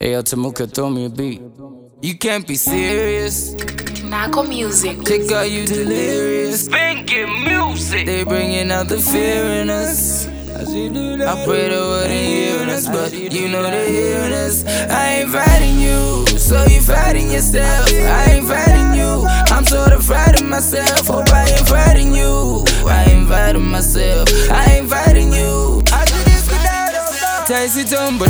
Hey, yo, Tamuka, throw me a beat. You can't be serious. Naco Music. Check out you delirious. Thinking music. They bringing out the fear in us. I pray they wouldn't hear us, but you know they hearing us. I ain't fighting you, so you fighting yourself. I ain't fighting you, I'm sort of fighting myself. Hope I ain't fighting you. I ain't fighting myself. I ain't fighting you. I do this without a Taisi tombo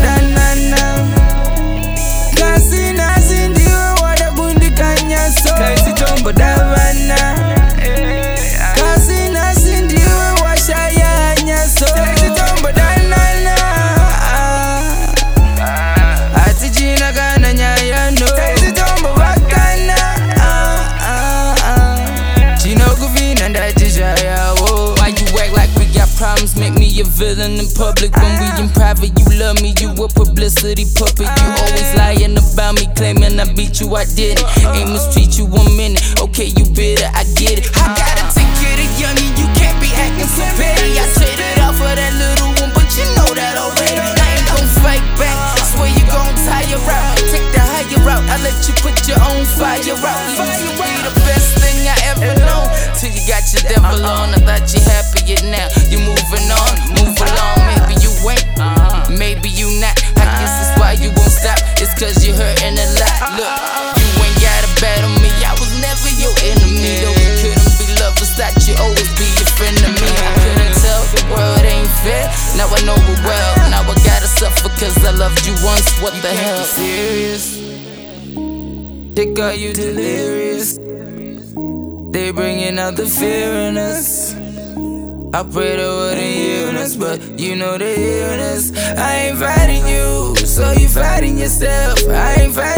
kuvina ndatishayawo Why you act like we got problems? Make me a villain in public. When we in private you love me. You a publicity puppet. You always lying about me Claiming I beat you, I did it. Ain't mistreat you one minute. Okay, you bitter, I get it. I gotta take care of youngin' You can't be Thought you always be a friend of me. I couldn't tell the world ain't fair. Now I know it well. Now I gotta suffer cause I loved you once. What the hell? Serious. They got you delirious. They bringing out the fear in us. I pray they wouldn't hear us, but you know they hearing us. I ain't fighting you, so you fighting yourself. I ain't fighting you,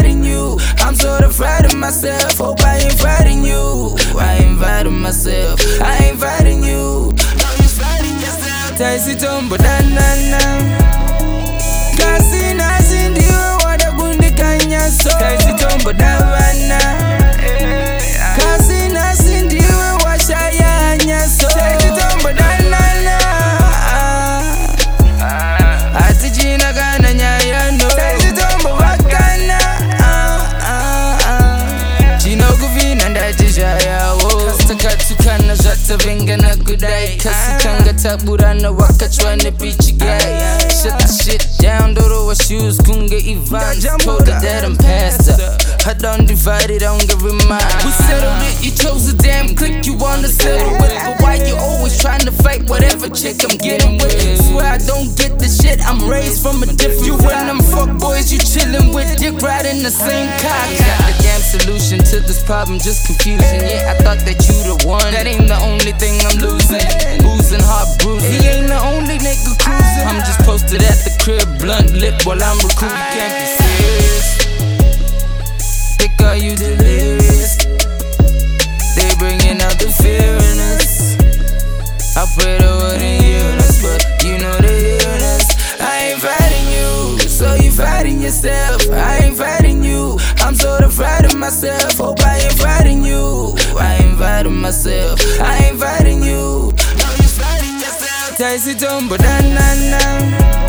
Sort of fighting myself. Hope I ain't fighting you. I ain't myself. I ain't fighting you. No, you fighting yourself. Taisi tombo danana. Kasi nasi ndiwe wadagundika nyaso. Taisi tombo davana. Kasi kuvina ndatishayawo takatukana zvatavenga nakudai kasi kanga taburana wakachwa nepichigai Shut the shit down, ndorowa shoes kunge Ivan Told her that I'm past her I don't divide it, I don't give a mind We settled it, you chose a damn click you wanna settle with. But why you always trying to fight whatever chick I'm getting with? Swear I don't get the shit, I'm raised from a different You and them fuck boys, you chillin' with dick riding the same cock. Got the damn solution to this problem, just confusion. Yeah, I thought that you the one. That ain't the only thing I'm losing. Boozing, heart bruising. He ain't the only nigga cruising. I'm just posted at the crib, blunt lip while I'm recruiting. Can't be myself, hope I ain't fighting you. I ain't myself, I inviting you. No, you inviting yourself. Taisi tombo, da na na.